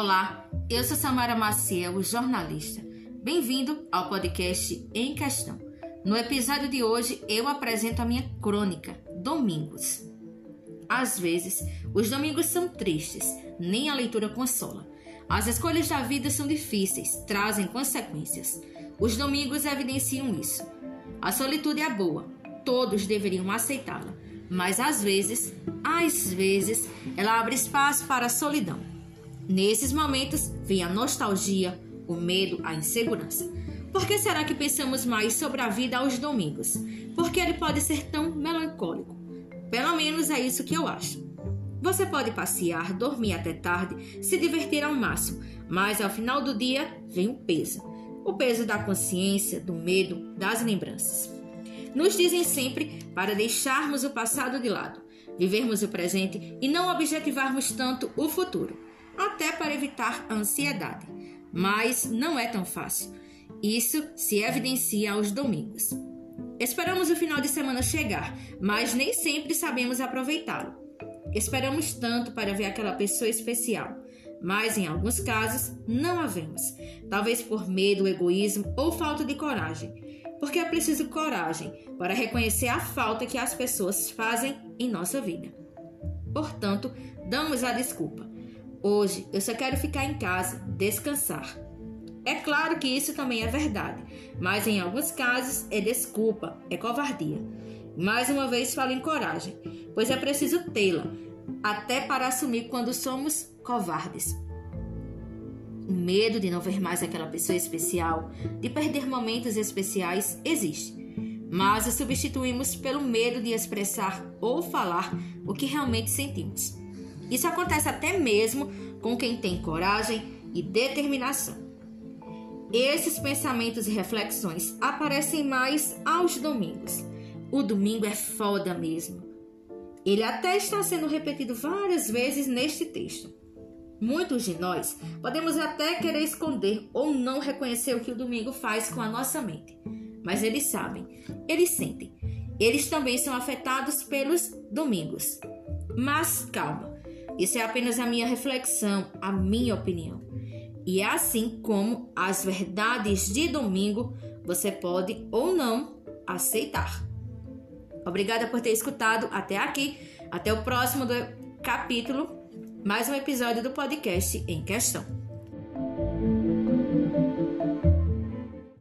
Olá, eu sou Samara Maciel, jornalista. Bem-vindo ao podcast Em Questão. No episódio de hoje, eu apresento a minha crônica, Domingos. Às vezes, os domingos são tristes, nem a leitura consola. As escolhas da vida são difíceis, trazem consequências. Os domingos evidenciam isso. A solitude é boa, todos deveriam aceitá-la, mas às vezes, às vezes, ela abre espaço para a solidão. Nesses momentos vem a nostalgia, o medo, a insegurança. Por que será que pensamos mais sobre a vida aos domingos? Porque ele pode ser tão melancólico. Pelo menos é isso que eu acho. Você pode passear, dormir até tarde, se divertir ao máximo, mas ao final do dia vem o peso. O peso da consciência, do medo, das lembranças. Nos dizem sempre para deixarmos o passado de lado, vivermos o presente e não objetivarmos tanto o futuro até para evitar a ansiedade. Mas não é tão fácil. Isso se evidencia aos domingos. Esperamos o final de semana chegar, mas nem sempre sabemos aproveitá-lo. Esperamos tanto para ver aquela pessoa especial, mas em alguns casos não a vemos, talvez por medo, egoísmo ou falta de coragem. Porque é preciso coragem para reconhecer a falta que as pessoas fazem em nossa vida. Portanto, damos a desculpa. Hoje eu só quero ficar em casa, descansar. É claro que isso também é verdade, mas em alguns casos é desculpa, é covardia. Mais uma vez falo em coragem, pois é preciso tê-la, até para assumir quando somos covardes. O medo de não ver mais aquela pessoa especial, de perder momentos especiais, existe, mas o substituímos pelo medo de expressar ou falar o que realmente sentimos. Isso acontece até mesmo com quem tem coragem e determinação. Esses pensamentos e reflexões aparecem mais aos domingos. O domingo é foda mesmo. Ele até está sendo repetido várias vezes neste texto. Muitos de nós podemos até querer esconder ou não reconhecer o que o domingo faz com a nossa mente. Mas eles sabem, eles sentem. Eles também são afetados pelos domingos. Mas calma, isso é apenas a minha reflexão, a minha opinião. E é assim como as verdades de domingo você pode ou não aceitar. Obrigada por ter escutado até aqui. Até o próximo capítulo, mais um episódio do podcast em questão.